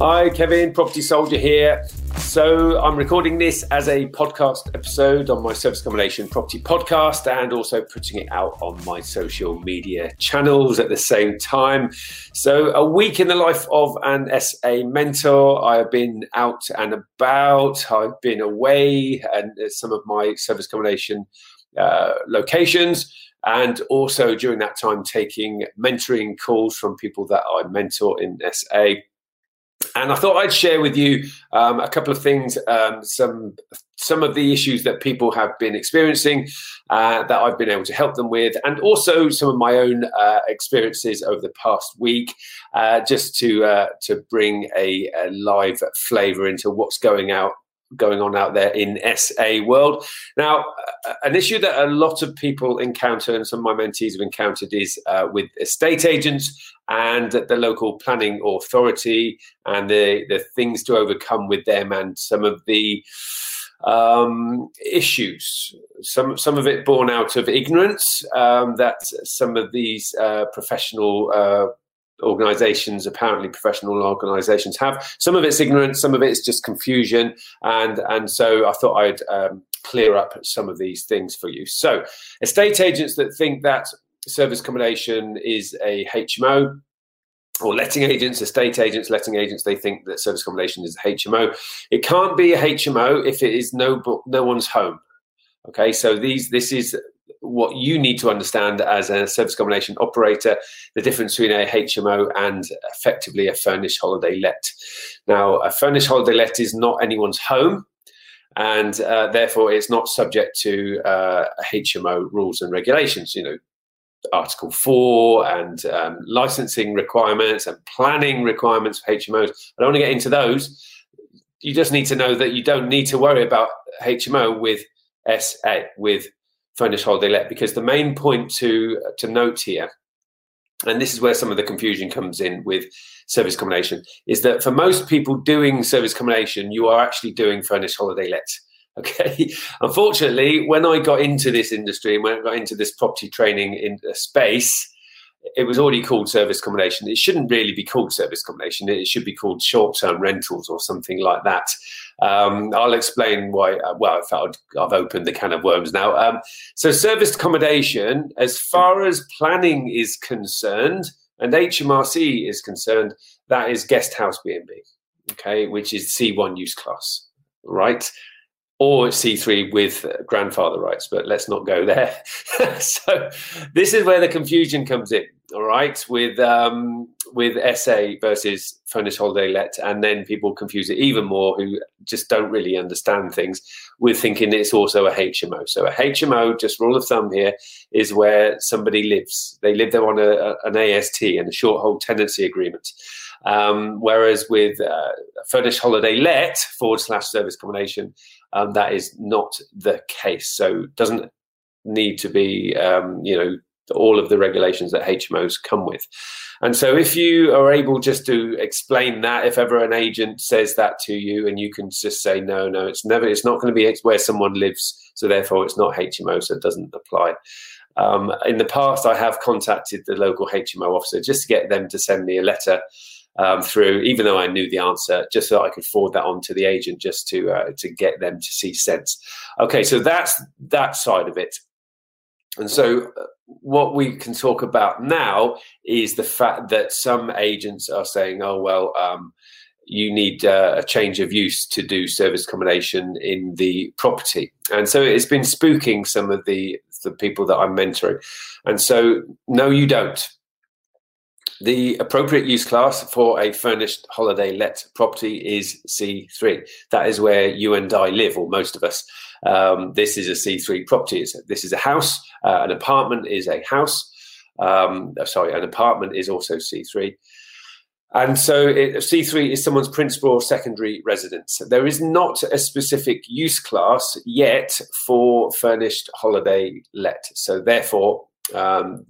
Hi, Kevin, Property Soldier here. So, I'm recording this as a podcast episode on my service accommodation property podcast and also putting it out on my social media channels at the same time. So, a week in the life of an SA mentor. I have been out and about, I've been away and some of my service accommodation uh, locations and also during that time taking mentoring calls from people that I mentor in SA. And I thought I'd share with you um, a couple of things, um, some some of the issues that people have been experiencing uh, that I've been able to help them with, and also some of my own uh, experiences over the past week, uh, just to uh, to bring a, a live flavour into what's going out going on out there in SA world. Now, uh, an issue that a lot of people encounter, and some of my mentees have encountered, is uh, with estate agents and the local planning authority and the, the things to overcome with them and some of the um, issues. Some some of it born out of ignorance um, that some of these uh, professional uh, organizations apparently professional organizations have some of it's ignorance some of it's just confusion and and so i thought i'd um, clear up some of these things for you so estate agents that think that service accommodation is a hmo or letting agents, estate agents, letting agents, they think that service accommodation is a HMO. It can't be a HMO if it is no no one's home. Okay, so these this is what you need to understand as a service accommodation operator the difference between a HMO and effectively a furnished holiday let. Now, a furnished holiday let is not anyone's home. And uh, therefore, it's not subject to uh, HMO rules and regulations. You know, Article 4 and um, licensing requirements and planning requirements for HMOs. I don't want to get into those. You just need to know that you don't need to worry about HMO with SA, with furnished holiday let because the main point to to note here and this is where some of the confusion comes in with service accommodation is that for most people doing service accommodation you are actually doing furnished holiday let okay? Unfortunately when i got into this industry and when i got into this property training in uh, space it was already called service accommodation. It shouldn't really be called service accommodation. It should be called short term rentals or something like that. Um, I'll explain why. Uh, well, I felt I've opened the can of worms now. Um, so, service accommodation, as far as planning is concerned and HMRC is concerned, that is guest house B&B, okay, which is C1 use class, right? or C3 with grandfather rights, but let's not go there. so this is where the confusion comes in, all right, with um, with SA versus furnished holiday let, and then people confuse it even more who just don't really understand things with thinking it's also a HMO. So a HMO, just rule of thumb here, is where somebody lives. They live there on a, an AST and a short hold tenancy agreement. Um, whereas with uh, furnished holiday let forward slash service accommodation, um, that is not the case. So doesn't need to be, um, you know, all of the regulations that HMOs come with. And so if you are able just to explain that, if ever an agent says that to you and you can just say, no, no, it's never, it's not going to be where someone lives. So therefore it's not HMO, so it doesn't apply. Um, in the past, I have contacted the local HMO officer just to get them to send me a letter um, through, even though I knew the answer, just so I could forward that on to the agent, just to uh, to get them to see sense. Okay, so that's that side of it. And so, uh, what we can talk about now is the fact that some agents are saying, "Oh well." Um, you need uh, a change of use to do service accommodation in the property. And so it's been spooking some of the, the people that I'm mentoring. And so, no, you don't. The appropriate use class for a furnished holiday let property is C3. That is where you and I live, or most of us. Um, this is a C3 property. This is a house. Uh, an apartment is a house. Um, uh, sorry, an apartment is also C3. And so it, C3 is someone's principal or secondary residence. There is not a specific use class yet for furnished holiday let. So therefore, um,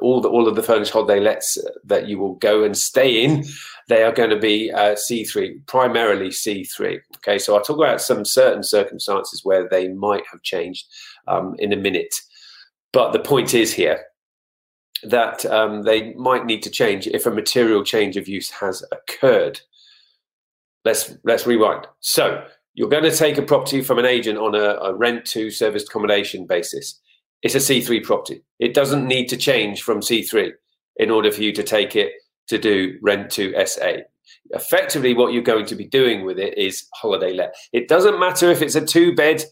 all the, all of the furnished holiday lets that you will go and stay in, they are going to be uh, C3, primarily C3. Okay, so I'll talk about some certain circumstances where they might have changed um, in a minute. But the point is here that um, they might need to change if a material change of use has occurred. Let's let's rewind. So you're going to take a property from an agent on a, a rent to serviced accommodation basis. It's a C3 property. It doesn't need to change from C3 in order for you to take it to do rent to SA. Effectively, what you're going to be doing with it is holiday let. It doesn't matter if it's a two bed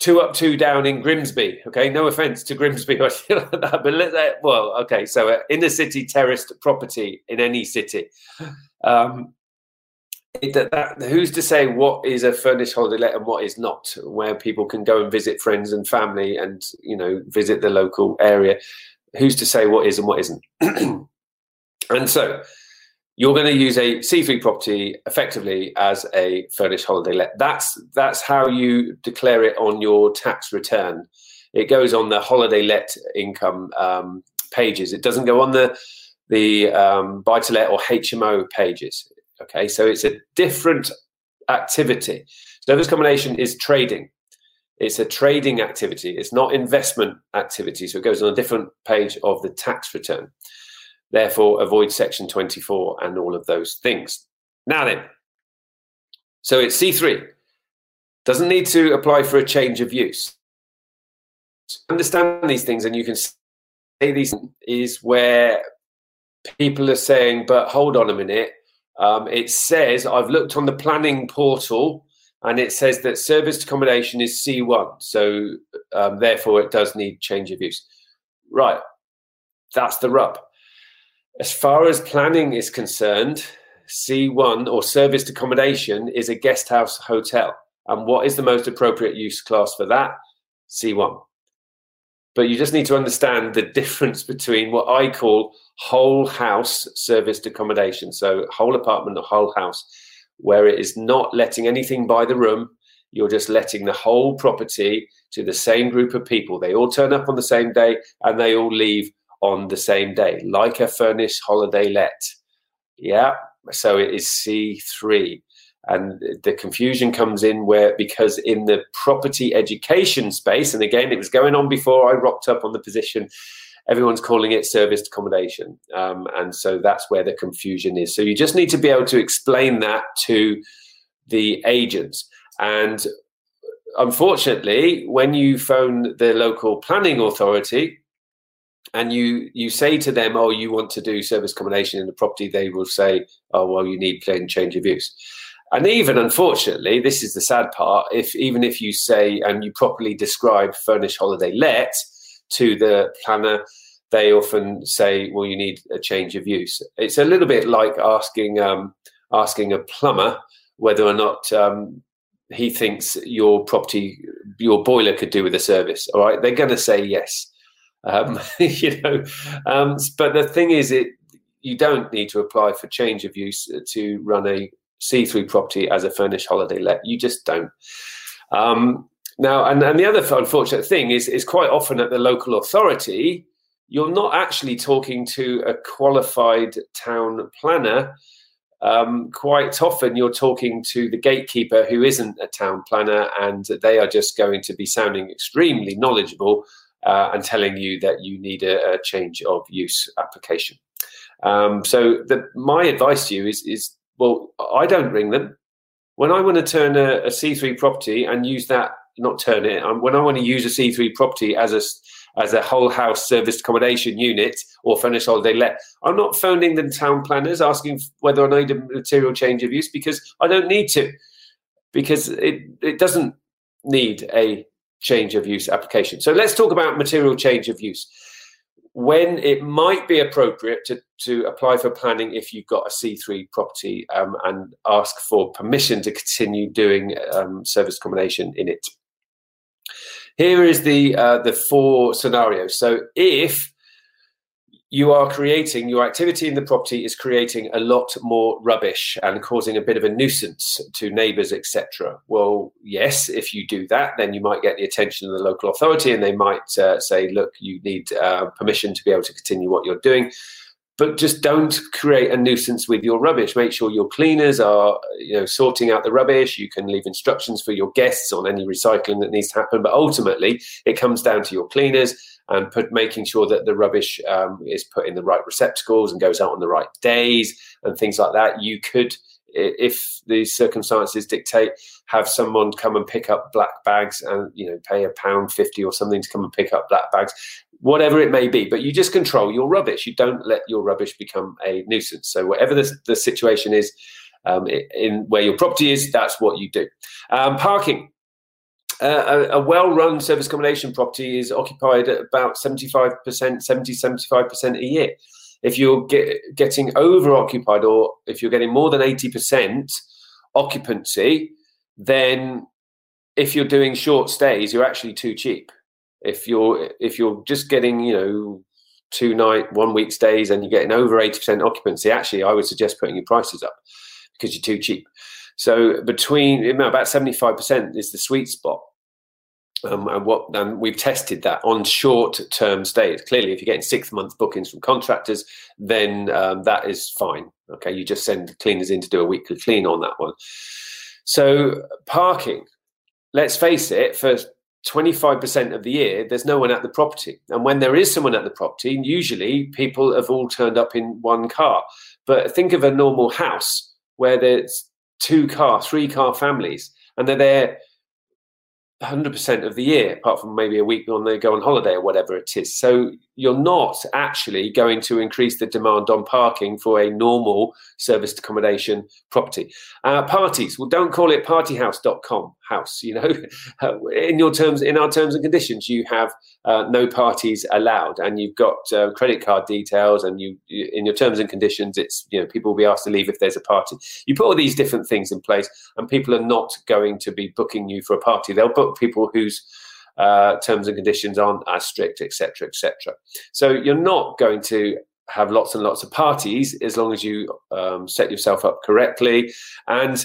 two up, two down in Grimsby. Okay, no offense to Grimsby or like that, but let that, well, okay, so inner city terraced property in any city. Um, that, that, who's to say what is a furnished holiday let and what is not, where people can go and visit friends and family and you know visit the local area? Who's to say what is and what isn't? and so you're going to use a C3 property effectively as a furnished holiday let. That's that's how you declare it on your tax return. It goes on the holiday let income um, pages. It doesn't go on the the um, buy to let or HMO pages. Okay, so it's a different activity. Service accommodation is trading. It's a trading activity. It's not investment activity. So it goes on a different page of the tax return. Therefore, avoid section 24 and all of those things. Now then, so it's C3. Doesn't need to apply for a change of use. Understand these things, and you can say these is where people are saying, but hold on a minute. Um, it says, I've looked on the planning portal and it says that serviced accommodation is C1. So um, therefore, it does need change of use. Right. That's the rub. As far as planning is concerned, C1 or serviced accommodation is a guest house hotel. And what is the most appropriate use class for that? C1. But you just need to understand the difference between what I call whole house serviced accommodation. So, whole apartment or whole house, where it is not letting anything by the room. You're just letting the whole property to the same group of people. They all turn up on the same day and they all leave on the same day, like a furnished holiday let. Yeah, so it is C3. And the confusion comes in where, because in the property education space, and again, it was going on before I rocked up on the position, everyone's calling it serviced accommodation. Um, and so that's where the confusion is. So you just need to be able to explain that to the agents. And unfortunately, when you phone the local planning authority, and you you say to them, "Oh, you want to do service accommodation in the property," they will say, "Oh, well, you need plain change of use." And even unfortunately, this is the sad part. If even if you say and you properly describe furnished holiday let to the planner, they often say, "Well, you need a change of use." It's a little bit like asking um, asking a plumber whether or not um, he thinks your property, your boiler could do with a service. All right, they're going to say yes. Um, you know, um, but the thing is, it you don't need to apply for change of use to run a C3 property as a furnished holiday let. You just don't. Um, now, and, and the other unfortunate thing is, is quite often at the local authority, you're not actually talking to a qualified town planner. Um, quite often, you're talking to the gatekeeper who isn't a town planner, and they are just going to be sounding extremely knowledgeable uh, and telling you that you need a, a change of use application. Um, so the, my advice to you is, is, well, I don't ring them. When I want to turn a a C3 property and use that, not turn it, um, when I want to use a C3 property as a as a whole house serviced accommodation unit or furnished holiday let. I'm not phoning the town planners asking whether I need a material change of use because I don't need to, because it, it doesn't need a change of use application. So let's talk about material change of use. When it might be appropriate to, to apply for planning if you've got a C3 property um, and ask for permission to continue doing um, service accommodation in it. Here is the uh, the four scenarios. So if you are creating your activity in the property is creating a lot more rubbish and causing a bit of a nuisance to neighbours etc well yes if you do that then you might get the attention of the local authority and they might uh, say look you need uh, permission to be able to continue what you're doing but just don't create a nuisance with your rubbish. Make sure your cleaners are you know sorting out the rubbish. You can leave instructions for your guests on any recycling that needs to happen but ultimately it comes down to your cleaners and put making sure that the rubbish um, is put in the right receptacles and goes out on the right days and things like that. You could, if the circumstances dictate, have someone come and pick up black bags and you know pay a pound fifty or something to come and pick up black bags, whatever it may be. But you just control your rubbish. You don't let your rubbish become a nuisance. So whatever the, the situation is. Um, in where your property is, that's what you do. Um, parking a, a well-run service accommodation property is occupied at about 75%, 70, 75% a year. If you're get, getting over-occupied or if you're getting more than 80% occupancy, then if you're doing short stays, you're actually too cheap. If you're if you're just getting, you know, two night, one week stays and you're getting over 80% occupancy, actually I would suggest putting your prices up because you're too cheap. So between about 75% is the sweet spot. Um, and what and we've tested that on short term stays. Clearly, if you're getting six month bookings from contractors, then um, that is fine. Okay, you just send cleaners in to do a weekly clean on that one. So parking, let's face it, for 25% of the year, there's no one at the property. And when there is someone at the property, usually people have all turned up in one car. But think of a normal house where there's two car, three car families, and they're there 100% of the year, apart from maybe a week when they go on holiday or whatever it is. So you're not actually going to increase the demand on parking for a normal serviced accommodation property. Uh, parties, well, don't call it partyhouse.com house. You know, in your terms, in our terms and conditions, you have uh, no parties allowed, and you've got uh, credit card details, and you, in your terms and conditions, it's you know people will be asked to leave if there's a party. You put all these different things in place, and people are not going to be booking you for a party. They'll book people whose uh, terms and conditions aren't as strict, etc., etc. So you're not going to have lots and lots of parties as long as you um, set yourself up correctly. And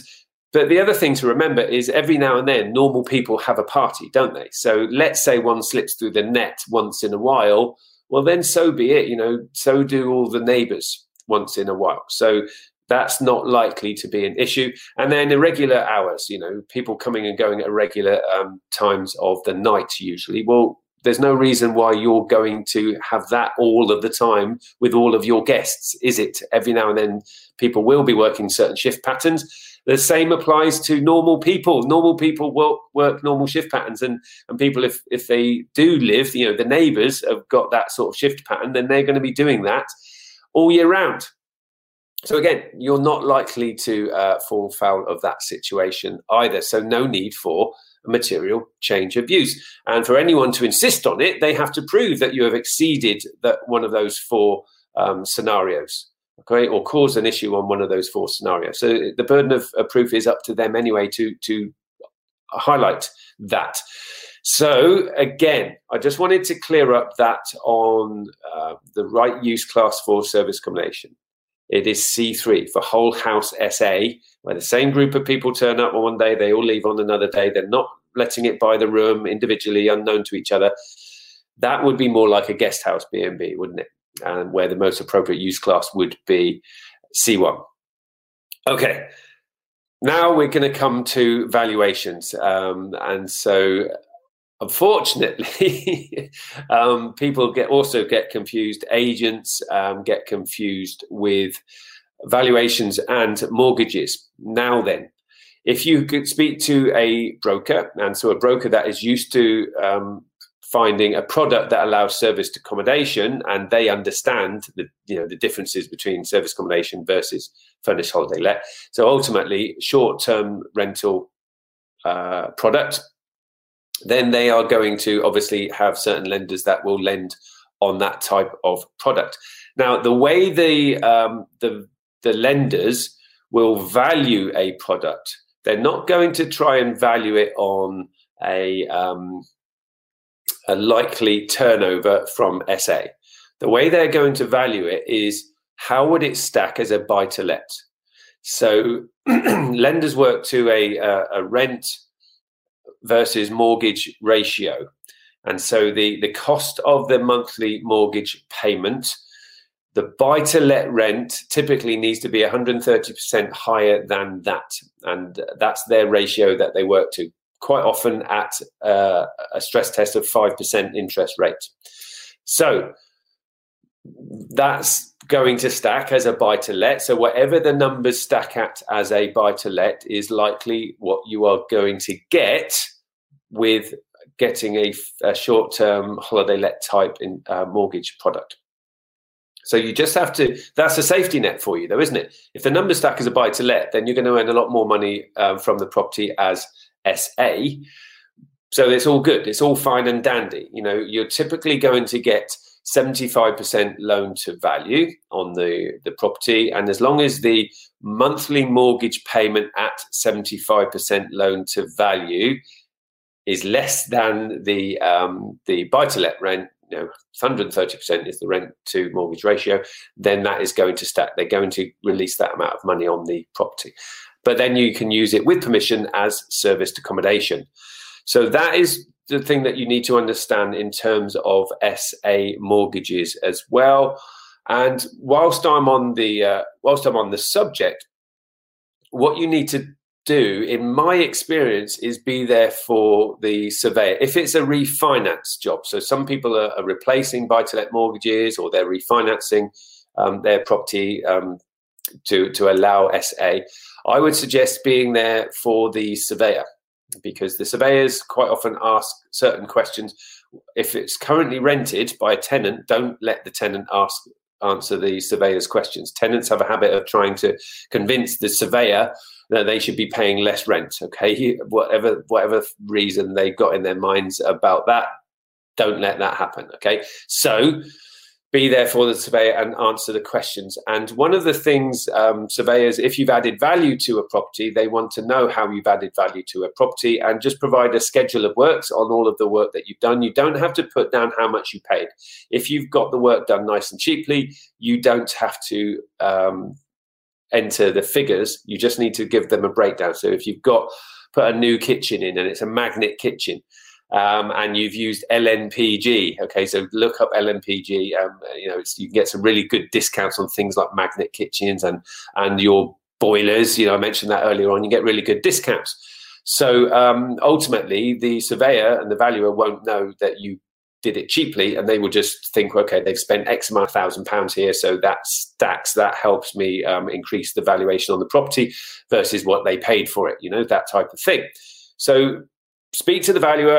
but the other thing to remember is every now and then normal people have a party, don't they? So let's say one slips through the net once in a while. Well, then so be it. You know, so do all the neighbours once in a while. So that's not likely to be an issue. And then irregular hours, you know, people coming and going at irregular um, times of the night usually. Well, there's no reason why you're going to have that all of the time with all of your guests, is it? Every now and then, people will be working certain shift patterns. The same applies to normal people. Normal people work, work normal shift patterns, and and people, if if they do live, you know, the neighbours have got that sort of shift pattern, then they're going to be doing that all year round so again, you're not likely to uh, fall foul of that situation either. So no need for a material change of use. And for anyone to insist on it, they have to prove that you have exceeded that one of those four um, scenarios. Okay, or cause an issue on one of those four scenarios. So the burden of, of proof is up to them anyway to to highlight that. So again, I just wanted to clear up that on uh, the right use class for service accommodation. It is C3 for Whole House SA, where the same group of people turn up on one day, they all leave on another day. They're not letting it by the room individually, unknown to each other. That would be more like a guest house B&B, wouldn't it? And where the most appropriate use class would be C1. Okay, now we're going to come to valuations. Um, and so unfortunately, um, people get also get confused. Agents um, get confused with valuations and mortgages. Now then, if you could speak to a broker, and so a broker that is used to um, finding a product that allows serviced accommodation, and they understand the you know the differences between service accommodation versus furnished holiday let. So ultimately, short term rental uh, product then they are going to obviously have certain lenders that will lend on that type of product. Now, the way the um, the the lenders will value a product, they're not going to try and value it on a um, a likely turnover from SA. The way they're going to value it is how would it stack as a buy to let? So lenders work to a, a, a rent versus mortgage ratio. And so the, the cost of the monthly mortgage payment, the buy to let rent typically needs to be 130% higher than that. And that's their ratio that they work to, quite often at uh, a stress test of 5% interest rate. So that's going to stack as a buy to let. So whatever the numbers stack at as a buy to let is likely what you are going to get with getting a, a short term holiday let type in uh, mortgage product. So you just have to. That's a safety net for you, though, isn't it? If the number stack is a buy to let, then you're going to earn a lot more money um, from the property as SA. So it's all good. It's all fine and dandy. You know, you're typically going to get 75% loan to value on the, the property. And as long as the monthly mortgage payment at 75% loan to value is less than the um, the buy to let rent, you know, 130% is the rent to mortgage ratio, then that is going to stack. They're going to release that amount of money on the property. But then you can use it with permission as serviced accommodation. So that is the thing that you need to understand in terms of SA mortgages as well. And whilst I'm on the uh, whilst I'm on the subject, what you need to do, in my experience, is be there for the surveyor. If it's a refinance job, so some people are, are replacing buy-to-let mortgages or they're refinancing um, their property um, to to allow SA. I would suggest being there for the surveyor because the surveyors quite often ask certain questions. If it's currently rented by a tenant, don't let the tenant ask answer the surveyor's questions. Tenants have a habit of trying to convince the surveyor that they should be paying less rent. Okay, whatever whatever reason they've got in their minds about that, don't let that happen. Okay, so be there for the surveyor and answer the questions. And one of the things um, surveyors, if you've added value to a property, they want to know how you've added value to a property and just provide a schedule of works on all of the work that you've done. You don't have to put down how much you paid. If you've got the work done nice and cheaply, you don't have to um, enter the figures. You just need to give them a breakdown. So if you've got put a new kitchen in and it's a magnet kitchen, um, and you've used LNPG. Okay, so look up LNPG. Um, you know, you can get some really good discounts on things like magnet kitchens and and your boilers. You know, I mentioned that earlier on. You get really good discounts. So um, ultimately, the surveyor and the valuer won't know that you did it cheaply, and they will just think, okay, they've spent X amount of thousand pounds here, so that stacks. That helps me um, increase the valuation on the property versus what they paid for it. You know, that type of thing. So speak to the valuer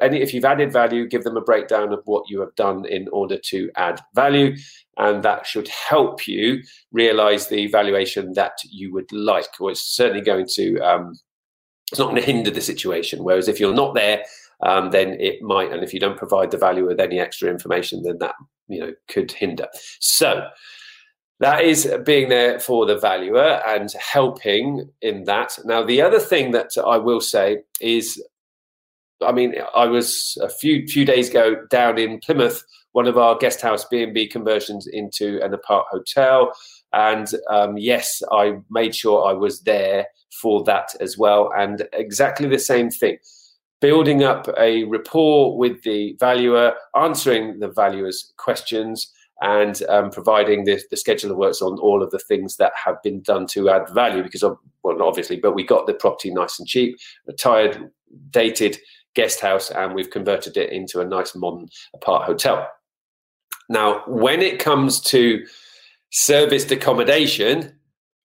and if you've added value give them a breakdown of what you have done in order to add value and that should help you realize the valuation that you would like or it's certainly going to um, it's not going to hinder the situation whereas if you're not there um, then it might and if you don't provide the value with any extra information then that you know could hinder so that is being there for the valuer and helping in that. Now, the other thing that I will say is I mean, I was a few few days ago down in Plymouth, one of our guest house B and B conversions into an apart hotel, and um, yes, I made sure I was there for that as well, and exactly the same thing. Building up a rapport with the valuer, answering the valuer's questions, and um, providing the, the schedule of works on all of the things that have been done to add value. Because, well, obviously, but we got the property nice and cheap, tired, dated guest house and we've converted it into a nice modern apart hotel. Now, when it comes to serviced accommodation,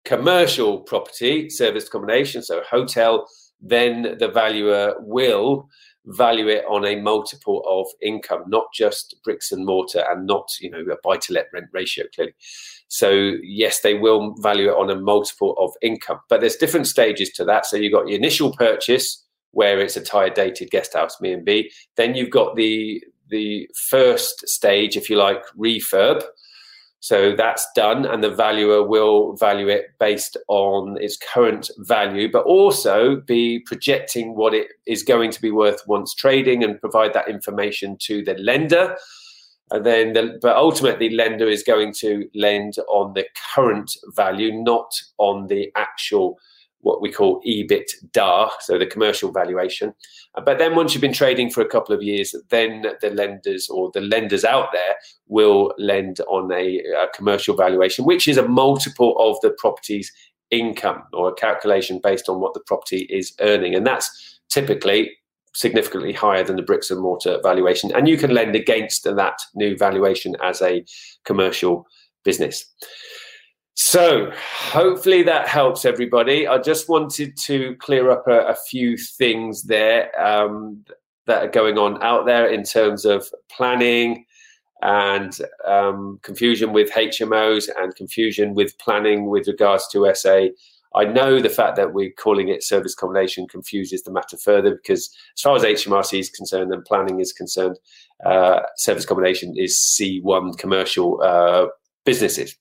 commercial property, serviced accommodation, so hotel, then the valuer will value it on a multiple of income, not just bricks and mortar and not, you know, a buy to let rent ratio clearly. So yes, they will value it on a multiple of income, but there's different stages to that. So you've got your initial purchase, where it's a tired dated guest house B and B then you've got the the first stage if you like refurb. So that's done and the valuer will value it based on its current value but also be projecting what it is going to be worth once trading and provide that information to the lender. And then, the, but ultimately, lender is going to lend on the current value, not on the actual what we call EBITDA, so the commercial valuation. Uh, but then once you've been trading for a couple of years, then the lenders or the lenders out there will lend on a, a commercial valuation, which is a multiple of the property's income or a calculation based on what the property is earning. And that's typically significantly higher than the bricks and mortar valuation. And you can lend against that new valuation as a commercial business. So, hopefully that helps everybody. I just wanted to clear up a, a few things there um, that are going on out there in terms of planning and um, confusion with HMOs and confusion with planning with regards to SA. I know the fact that we're calling it service accommodation confuses the matter further because, as far as HMRC is concerned and planning is concerned, uh, service accommodation is C1 commercial uh, businesses.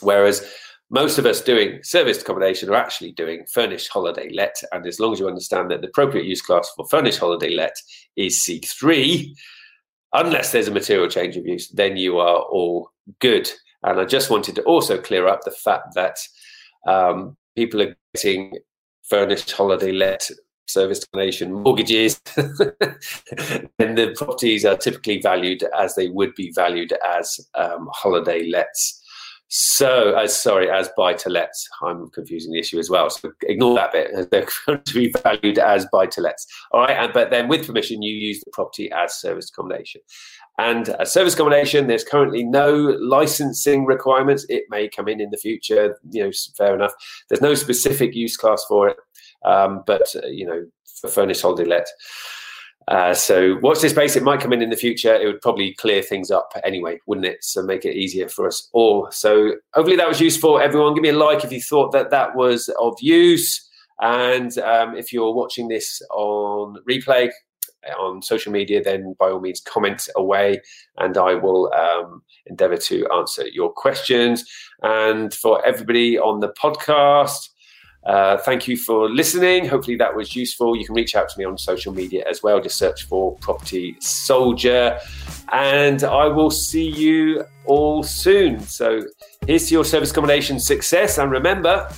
Whereas most of us doing serviced accommodation are actually doing furnished holiday let. And as long as you understand that the appropriate use class for furnished holiday let is C3, unless there's a material change of use, then you are all good. And I just wanted to also clear up the fact that um, people are getting furnished holiday let service accommodation mortgages, and the properties are typically valued as they would be valued as um, holiday lets. So, as sorry, as buy to lets, I'm confusing the issue as well. So ignore that bit. They're going to be valued as buy to lets. All right, and, but then with permission, you use the property as service accommodation. And a service accommodation, there's currently no licensing requirements. It may come in in the future. You know, fair enough. There's no specific use class for it, um, but uh, you know, for furnished holiday let. Uh, so watch this space. It might come in in the future. It would probably clear things up anyway, wouldn't it? So make it easier for us all. So hopefully that was useful. Everyone, give me a like if you thought that that was of use. And um, if you're watching this on replay on social media, then by all means comment away, and I will um, endeavour to answer your questions. And for everybody on the podcast. Uh, thank you for listening. Hopefully that was useful. You can reach out to me on social media as well. Just search for Property Soldier. And I will see you all soon. So here's to your service accommodation success. And remember,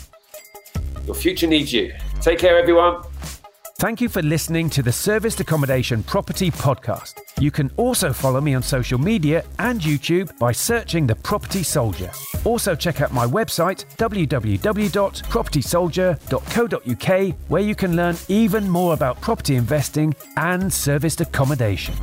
your future needs you. Take care, everyone. Thank you for listening to the Serviced Accommodation Property Podcast. You can also follow me on social media and YouTube by searching The Property Soldier. Also, check out my website, www.propertysoldier.co.uk, where you can learn even more about property investing and serviced accommodation.